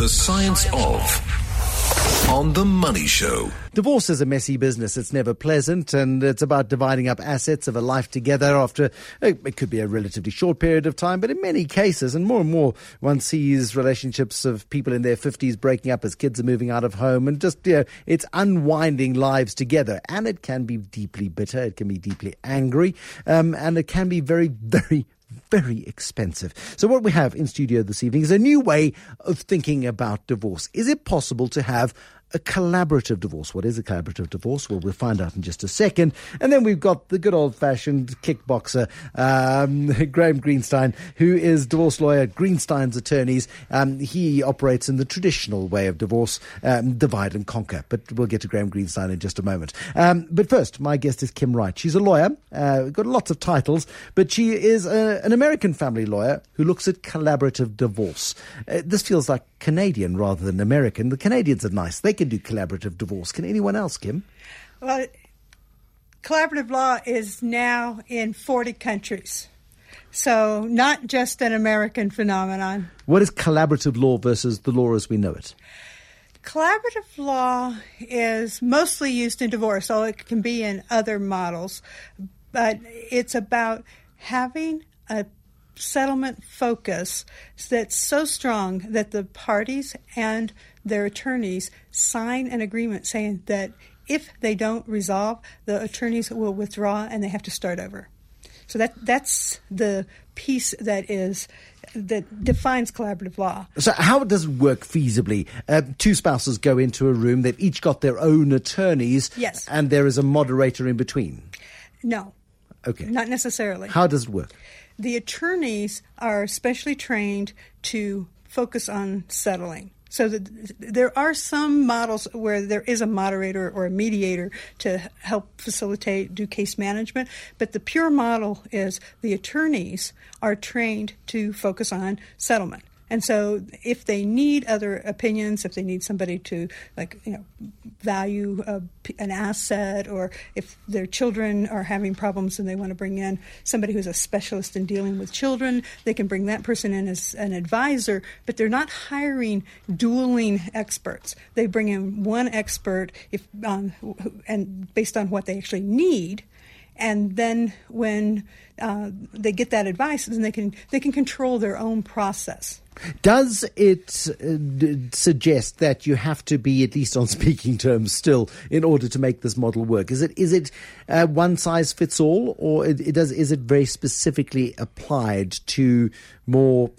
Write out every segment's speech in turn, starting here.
The Science of on The Money Show. Divorce is a messy business. It's never pleasant, and it's about dividing up assets of a life together after eh, it could be a relatively short period of time, but in many cases, and more and more, one sees relationships of people in their 50s breaking up as kids are moving out of home, and just, you know, it's unwinding lives together. And it can be deeply bitter, it can be deeply angry, um, and it can be very, very, very expensive. So, what we have in studio this evening is a new way of thinking about divorce. Is it possible to have a collaborative divorce. What is a collaborative divorce? Well, we'll find out in just a second. And then we've got the good old fashioned kickboxer, um, Graeme Greenstein, who is divorce lawyer, Greenstein's attorneys. Um, he operates in the traditional way of divorce, um, divide and conquer. But we'll get to Graeme Greenstein in just a moment. Um, but first, my guest is Kim Wright. She's a lawyer, uh, got lots of titles, but she is a, an American family lawyer who looks at collaborative divorce. Uh, this feels like Canadian rather than American. The Canadians are nice. They can do collaborative divorce. Can anyone else, Kim? Well, collaborative law is now in 40 countries. So, not just an American phenomenon. What is collaborative law versus the law as we know it? Collaborative law is mostly used in divorce, although it can be in other models. But it's about having a settlement focus that's so strong that the parties and their attorneys sign an agreement saying that if they don't resolve, the attorneys will withdraw and they have to start over. So that that's the piece that is that defines collaborative law. So how does it work feasibly? Uh, two spouses go into a room; they've each got their own attorneys. Yes, and there is a moderator in between. No. Okay. Not necessarily. How does it work? The attorneys are specially trained to focus on settling. So the, there are some models where there is a moderator or a mediator to help facilitate, do case management, but the pure model is the attorneys are trained to focus on settlement. And so, if they need other opinions, if they need somebody to like you know value a, an asset, or if their children are having problems and they want to bring in somebody who's a specialist in dealing with children, they can bring that person in as an advisor. But they're not hiring dueling experts. They bring in one expert if um, and based on what they actually need and then when uh, they get that advice, then they can they can control their own process. Does it uh, d- suggest that you have to be at least on speaking terms still in order to make this model work? Is it is it uh, one size fits all, or it, it, does is it very specifically applied to more?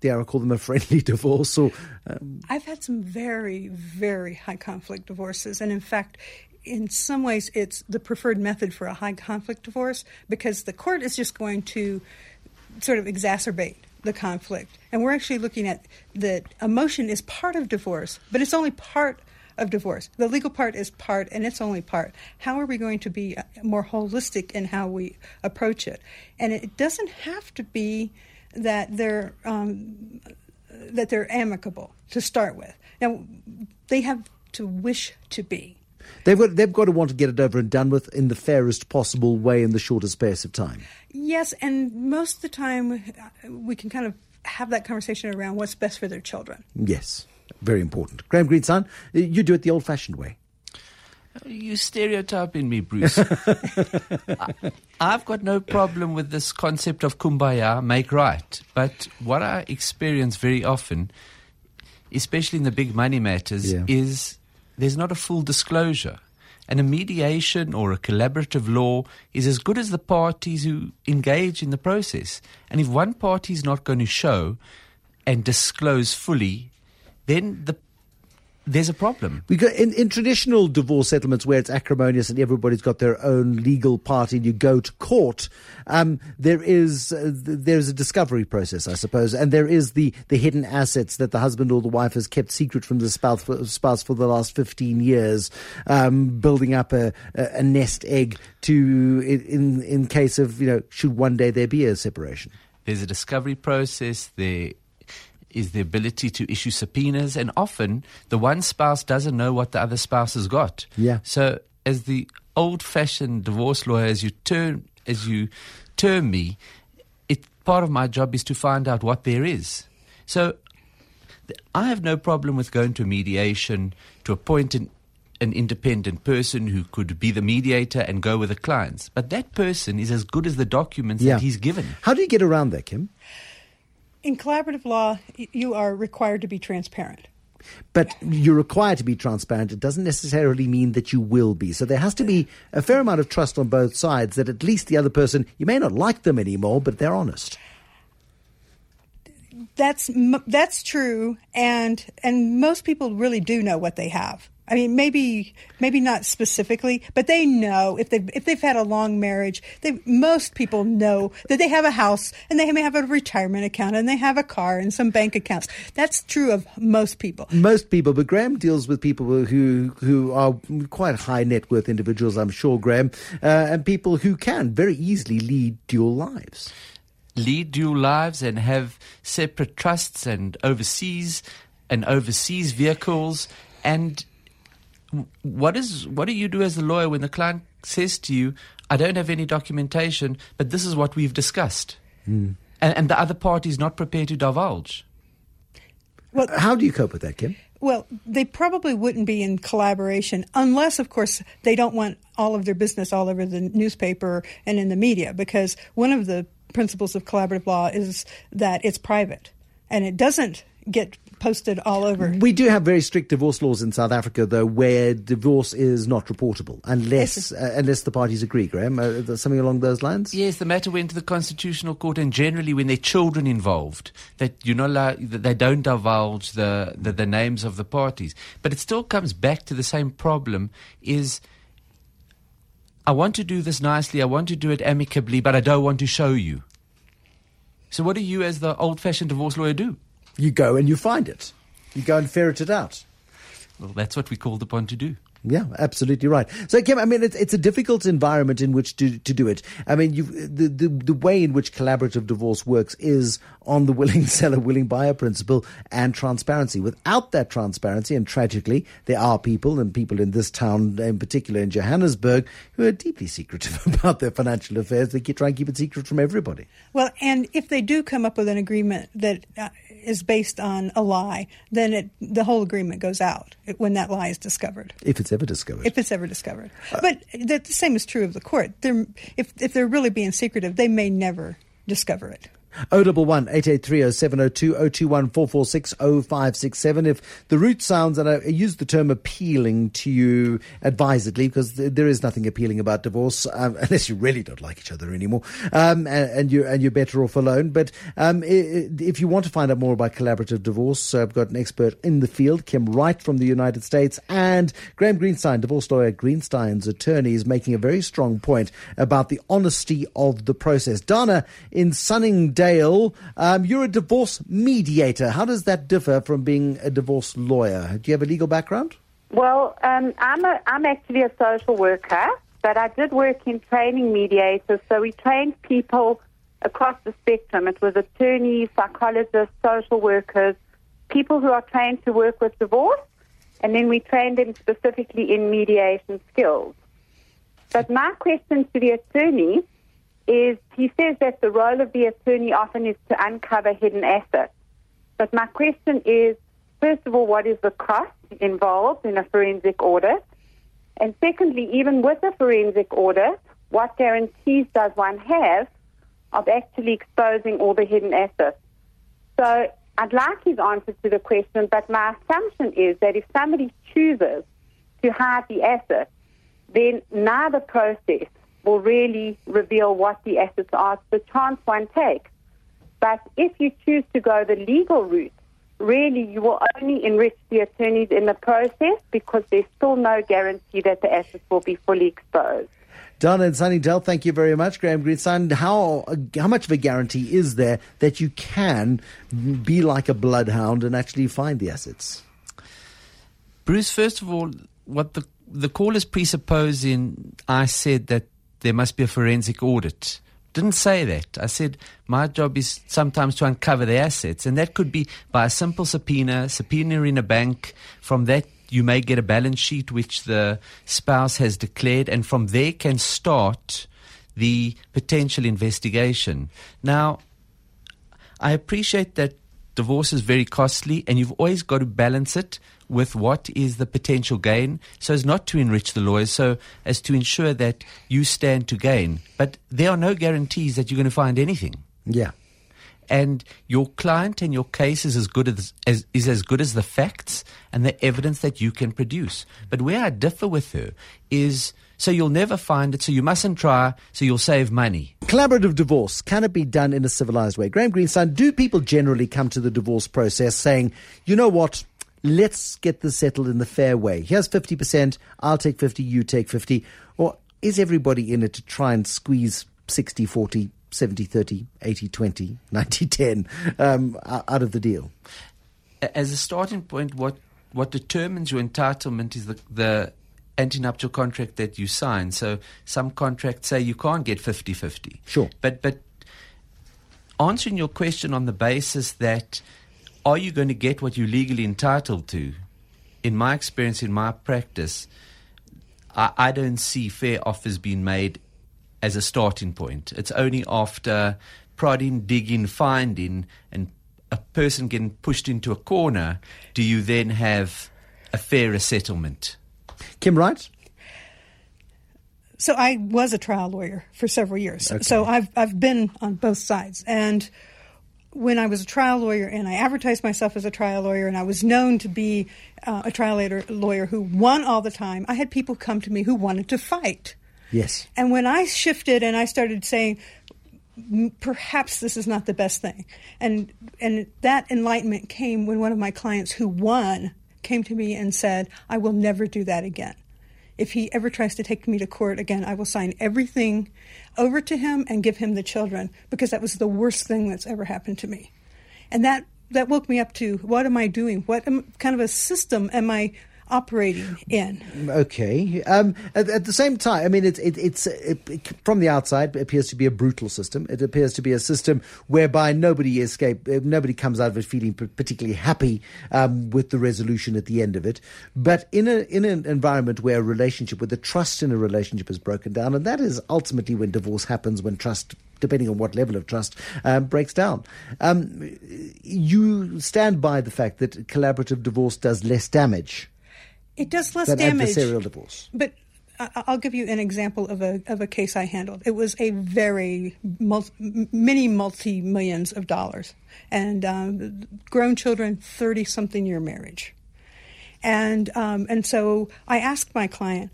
Dare I call them a friendly divorce? Or um... I've had some very very high conflict divorces, and in fact, in some ways, it's the preferred method for a high conflict divorce because the court is just going to sort of exacerbate the conflict. And we're actually looking at that emotion is part of divorce, but it's only part of divorce. The legal part is part, and it's only part. How are we going to be more holistic in how we approach it? And it doesn't have to be that they're um, that they're amicable to start with. Now, they have to wish to be. They've got, they've got to want to get it over and done with in the fairest possible way in the shortest space of time. Yes, and most of the time we can kind of have that conversation around what's best for their children. Yes, very important. Graeme Greenstein, you do it the old fashioned way. You stereotyping me, Bruce. I, I've got no problem with this concept of kumbaya, make right. But what I experience very often, especially in the big money matters, yeah. is there's not a full disclosure. And a mediation or a collaborative law is as good as the parties who engage in the process. And if one party is not going to show and disclose fully, then the there's a problem. Because in, in traditional divorce settlements where it's acrimonious and everybody's got their own legal party and you go to court, um, there is uh, there's a discovery process, I suppose, and there is the, the hidden assets that the husband or the wife has kept secret from the spouse for, spouse for the last 15 years, um, building up a, a, nest egg to in in case of you know should one day there be a separation. There's a discovery process. There is the ability to issue subpoenas, and often the one spouse doesn't know what the other spouse has got. Yeah. So, as the old-fashioned divorce lawyer, as you turn, as you term me, it part of my job is to find out what there is. So, I have no problem with going to mediation to appoint an, an independent person who could be the mediator and go with the clients. But that person is as good as the documents Yeah. that he's given. How do you get around that, Kim? In collaborative law, you are required to be transparent. But you're required to be transparent. It doesn't necessarily mean that you will be. So there has to be a fair amount of trust on both sides that at least the other person, you may not like them anymore, but they're honest. That's that's true, and and most people really do know what they have. I mean, maybe maybe not specifically, but they know if they if they've had a long marriage. They most people know that they have a house and they may have a retirement account and they have a car and some bank accounts. That's true of most people. Most people, but Graeme deals with people who who are quite high net worth individuals, I'm sure, Graeme, uh, and people who can very easily lead dual lives. lead dual lives and have separate trusts and overseas and overseas vehicles and w- what is what do you do as a lawyer when the client says to you i don't have any documentation but this is what we've discussed hmm. and, and the other party is not prepared to divulge. Well, How do you cope with that, Kim? Well, they probably wouldn't be in collaboration unless, of course, they don't want all of their business all over the newspaper and in the media, because one of the principles of collaborative law is that it's private. And it doesn't get posted all over. We do have very strict divorce laws in South Africa, though, where divorce is not reportable unless uh, unless the parties agree. Graeme, uh, something along those lines. Yes, the matter went to the Constitutional Court, and generally, when there are children involved, that you know, not allowed, that they don't divulge the, the the names of the parties. But it still comes back to the same problem: is I want to do this nicely, I want to do it amicably, but I don't want to show you. So, what do you, as the old-fashioned divorce lawyer, do? You go and you find it. You go and ferret it out. Well, that's what we're called upon to do. Yeah, absolutely right. So, Kim, I mean, it's, it's a difficult environment in which to, to do it. I mean, you the, the the way in which collaborative divorce works is on the willing seller, willing buyer principle and transparency. Without that transparency, and tragically, there are people and people in this town, in particular in Johannesburg, who are deeply secretive about their financial affairs. They try and keep it secret from everybody. Well, and if they do come up with an agreement that uh, based on a lie, then it, the whole agreement goes out when that lie is discovered. If it's ever discovered. if it's ever discovered. but the, the same is true of the court. They're, if if they're really being secretive, they may never discover it. 011 883 0702 021 446 0567. If the root sounds, and I use the term appealing to you advisedly because there is nothing appealing about divorce um, unless you really don't like each other anymore um, and, and, you're, and you're better off alone. But um, if you want to find out more about collaborative divorce, uh, I've got an expert in the field, Kim Wright from the United States, and Graeme Greenstein, divorce lawyer, Greenstein's attorney, is making a very strong point about the honesty of the process. Donna in Sunningdale, um, you're a divorce mediator. How does that differ from being a divorce lawyer? Do you have a legal background? Well, um, I'm a, I'm actually a social worker, but I did work in training mediators. So we trained people across the spectrum. It was attorneys, psychologists, social workers, people who are trained to work with divorce, and then we trained them specifically in mediation skills. But my question to the attorney is he says that the role of the attorney often is to uncover hidden assets. But my question is, first of all, what is the cost involved in a forensic audit? And secondly, even with a forensic audit, what guarantees does one have of actually exposing all the hidden assets? So I'd like his answer to the question, but my assumption is that if somebody chooses to hide the assets, then neither process will really reveal what the assets are. It's the chance one takes. But if you choose to go the legal route, really you will only enrich the attorneys in the process because there's still no guarantee that the assets will be fully exposed. Donna and Sunningdale, thank you very much. Graeme Greenstein, how, how much of a guarantee is there that you can be like a bloodhound and actually find the assets? Bruce, first of all, what the the call is presupposing I said that there must be a forensic audit. Didn't say that. I said my job is sometimes to uncover the assets, and that could be by a simple subpoena, subpoena in a bank. From that, you may get a balance sheet which the spouse has declared, and from there can start the potential investigation. Now, I appreciate that divorce is very costly, and you've always got to balance it with what is the potential gain, so as not to enrich the lawyers, so as to ensure that you stand to gain. But there are no guarantees that you're going to find anything Yeah. and your client and your case is as good as, as is as good as the facts and the evidence that you can produce. But where I differ with her is so you'll never find it, so you mustn't try, so you'll save money. Collaborative divorce, can it be done in a civilized way? Graeme Greenstein, do people generally come to the divorce process saying, you know what, let's get this settled in the fair way? Here's 50%, I'll take 50, you take 50. Or is everybody in it to try and squeeze 60, 40, 70, 30, 80, 20, 90, 10 um, out of the deal? As a starting point, what what determines your entitlement is the the antenuptial contract that you sign. So some contracts say you can't get 50-50. Sure. But but answering your question on the basis that are you going to get what you're legally entitled to? In my experience, in my practice, I, I don't see fair offers being made as a starting point. It's only after prodding, digging, finding, and a person getting pushed into a corner do you then have a fairer settlement. Kim Wright? So I was a trial lawyer for several years. So I've I've been on both sides. And when I was a trial lawyer and I advertised myself as a trial lawyer and I was known to be uh, a trial lawyer, lawyer who won all the time, I had people come to me who wanted to fight. Yes. And when I shifted and I started saying, perhaps this is not the best thing, and and that enlightenment came when one of my clients who won came to me and said, "I will never do that again. If he ever tries to take me to court again, I will sign everything over to him and give him the children because that was the worst thing that's ever happened to me." And that that woke me up to what am I doing? What am, kind of a system am I operating in? Okay. Um, at, at the same time, I mean, it, it, it's it, it- from the outside, it appears to be a brutal system. It appears to be a system whereby nobody escape, uh, nobody comes out of it feeling particularly happy um, with the resolution at the end of it. But in a in an environment where a relationship, where the trust in a relationship is broken down, and that is ultimately when divorce happens, when trust. Depending on what level of trust um, breaks down, um, you stand by the fact that collaborative divorce does less damage It does less damage. adversarial divorce. But I'll give you an example of a of a case I handled. It was a very multi, many multi millions of dollars, and um, grown children, thirty something year marriage, and um, and so I asked my client,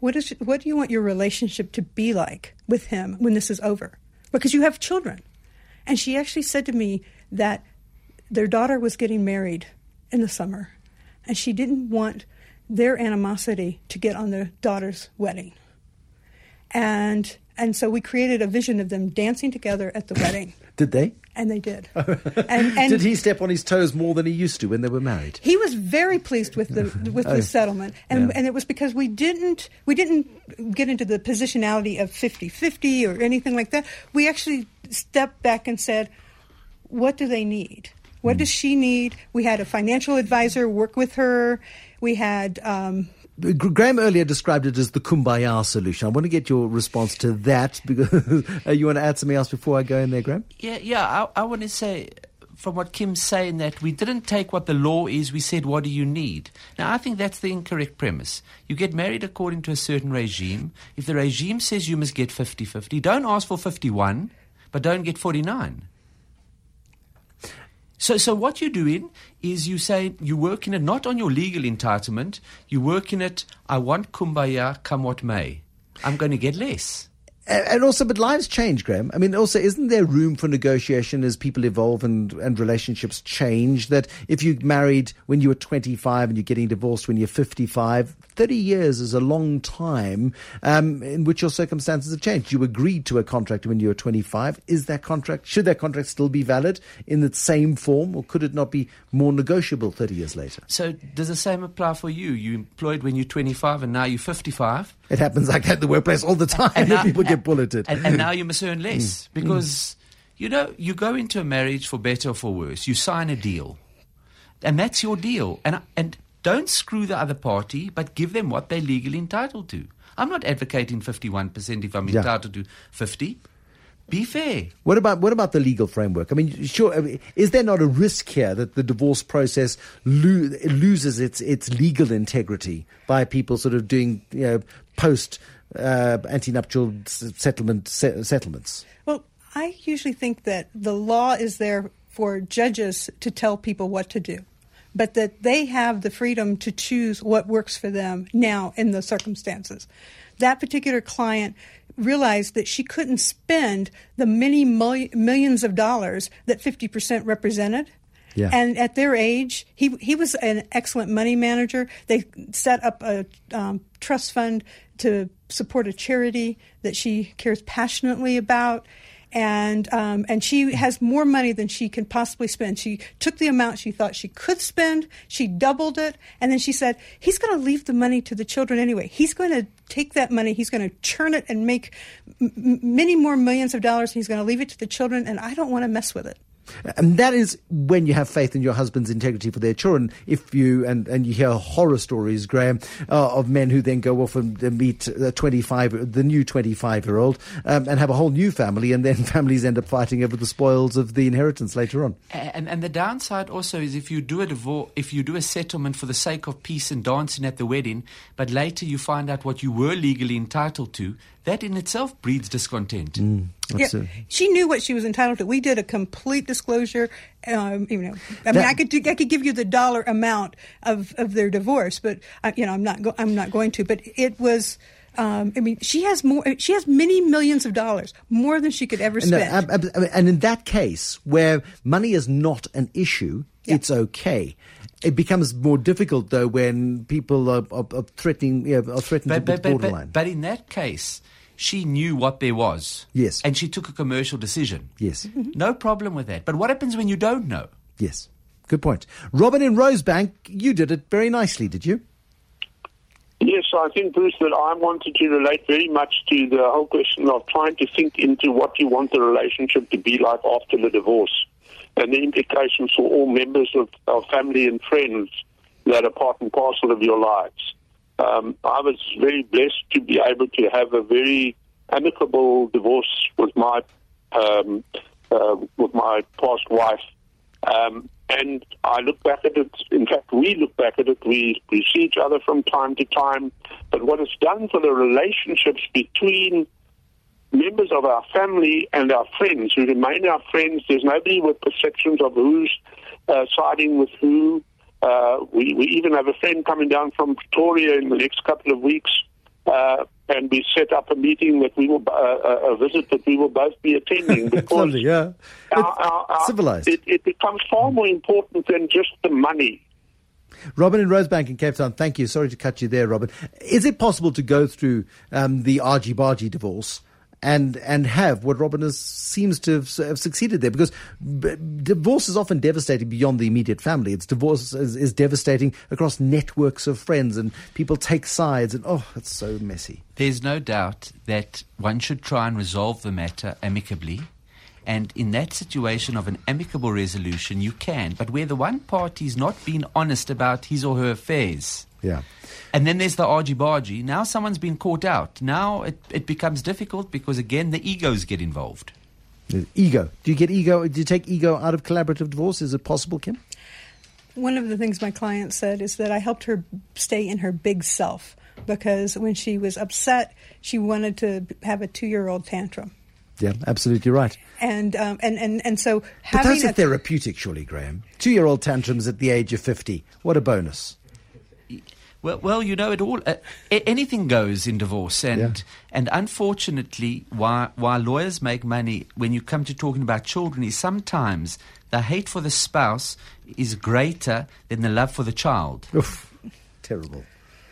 "What is what do you want your relationship to be like with him when this is over? Because you have children," and she actually said to me that their daughter was getting married in the summer, and she didn't want their animosity to get on their daughter's wedding. And and so we created a vision of them dancing together at the wedding, Did they? and they did. And, and Did he step on his toes more than he used to when they were married? he was very pleased with the with the oh. settlement and Yeah. and it was because we didn't we didn't get into the positionality of 50-50 or anything like that we actually stepped back and said what do they need what hmm. does she need we had a financial advisor work with her we had um, Graeme earlier described it as the kumbaya solution. I want to get your response to that because uh, you want to add something else before I go in there, Graeme? Yeah, yeah. I, I want to say, from what Kim's saying, that we didn't take what the law is. We said, what do you need? Now, I think that's the incorrect premise. You get married according to a certain regime. If the regime says you must get 50-50, don't ask for 51, but don't get 49. So, so what you're doing is you say you work in it not on your legal entitlement. You work in it. I want kumbaya, come what may. I'm going to get less. And also, but lives change, Graeme. I mean, also, isn't there room for negotiation as people evolve and, and relationships change? That if you married when you were 25 and you're getting divorced when you're 55, 30 years is a long time um, in which your circumstances have changed. You agreed to a contract when you were 25. Is that contract, should that contract still be valid in the same form or could it not be more negotiable 30 years later? So does the same apply for you? You employed when you're 25 and now you're 55. It happens like that in the workplace all the time. now- people get bulleted. And, and now you must earn Mm. less because, you know, you go into a marriage for better or for worse. You sign a deal. And that's your deal. And, and don't screw the other party, but give them what they're legally entitled to. I'm not advocating 51% if I'm Yeah. entitled to 50. Be fair. What about what about the legal framework? I mean, sure, I mean, is there not a risk here that the divorce process lo- loses its its legal integrity by people sort of doing you know post uh, ante-nuptial settlement se- settlements? Well, I usually think that the law is there for judges to tell people what to do, but that they have the freedom to choose what works for them now in the circumstances. That particular client realized that she couldn't spend the many mil- millions of dollars that 50% represented. Yeah. And at their age, he he was an excellent money manager. They set up a um, trust fund to support a charity that she cares passionately about, and um, and she has more money than she can possibly spend. She took the amount she thought she could spend, she doubled it, and then she said, "He's going to leave the money to the children anyway. He's going to take that money, he's going to churn it and make m- many more millions of dollars. And he's going to leave it to the children, and I don't want to mess with it." And that is when you have faith in your husband's integrity for their children. If you and, and you hear horror stories, Graeme, uh, of men who then go off and meet the twenty five, the new twenty five year old, um, and have a whole new family, and then families end up fighting over the spoils of the inheritance later on. And, and the downside also is if you do a divorce, if you do a settlement for the sake of peace and dancing at the wedding, but later you find out what you were legally entitled to, that in itself breeds discontent. Yeah, That's it. she knew what she was entitled to. We did a complete disclosure. Um, you know, I mean, I could do, I could give you the dollar amount of, of their divorce, but uh, you know, I'm not go, I'm not going to. But it was. Um, I mean, she has more. She has many millions of dollars, more than she could ever No, spend. ab- ab- and in that case, where money is not an issue, Yeah. it's okay. It becomes more difficult though when people are, are, are threatening, you know, are threatened But, to but, be but, borderline. but, but in that case, she knew what there was. Yes. And she took a commercial decision. yes, No problem with that. But what happens when you don't know? yes, good point. Robin in Rosebank, you did it very nicely, did you? Yes, I think, Bruce, that I wanted to relate very much to the whole question of trying to think into what you want the relationship to be like after the divorce and the implications for all members of, of family and friends that are part and parcel of your lives. Um, I was very blessed to be able to have a very amicable divorce with my um, uh, with my past wife. Um, and I look back at it. In fact, we look back at it. We, we see each other from time to time. But what it's done for the relationships between members of our family and our friends who remain our friends, there's nobody with perceptions of who's uh, siding with who. Uh, we, we even have a friend coming down from Pretoria in the next couple of weeks. Uh, and we set up a meeting that we will, uh, a a visit that we will both be attending. It's lovely, yeah. our- our- our- civilized. It, it becomes far more important than just the money. Robin in Rosebank in Cape Town, thank you. Sorry to cut you there, Robin. Is it possible to go through um, the argy bargy divorce and and have what Robin has, seems to have, have succeeded there? Because b- divorce is often devastating beyond the immediate family. It's divorce is, is devastating across networks of friends, and people take sides, and oh, it's so messy. There's no doubt that one should try and resolve the matter amicably. And in that situation of an amicable resolution, you can. But where the one party's not been honest about his or her affairs, Yeah. and then there's the argy bargy, now someone's been caught out. Now it, it becomes difficult because, again, the egos get involved. Ego. Do you get ego? Do you take ego out of collaborative divorce? Is it possible, Kim? One of the things my client said is that I helped her stay in her big self because when she was upset, she wanted to have a two-year-old tantrum, Yeah, absolutely right. and um, and and and so But having those are a- therapeutic, surely, Graeme. Two-year-old tantrums at the age of fifty. What a bonus. Well, well, you know, it all uh, anything goes in divorce, and Yeah. and unfortunately, why why lawyers make money when you come to talking about children is sometimes the hate for the spouse is greater than the love for the child, Oof, terrible.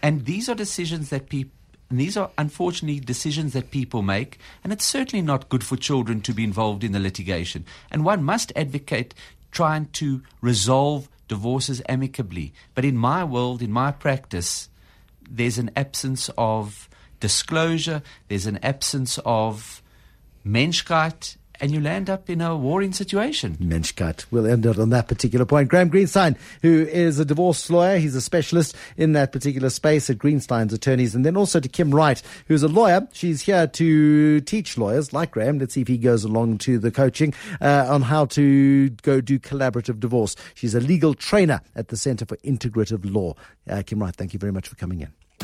and these are decisions that people. These are unfortunately decisions that people make, and it's certainly not good for children to be involved in the litigation. And one must advocate trying to resolve divorces amicably. But in my world, in my practice, there's an absence of disclosure, there's an absence of menschkeit, and you land up in a warring situation. Menschkeit. We'll end it on that particular point. Graeme Greenstein, who is a divorce lawyer, he's a specialist in that particular space at Greenstein's Attorneys, and then also to Kim Wright, who's a lawyer. She's here to teach lawyers like Graeme. Let's see if he goes along to the coaching uh, on how to go do collaborative divorce. She's a legal trainer at the Center for Integrative Law. Uh, Kim Wright, thank you very much for coming in.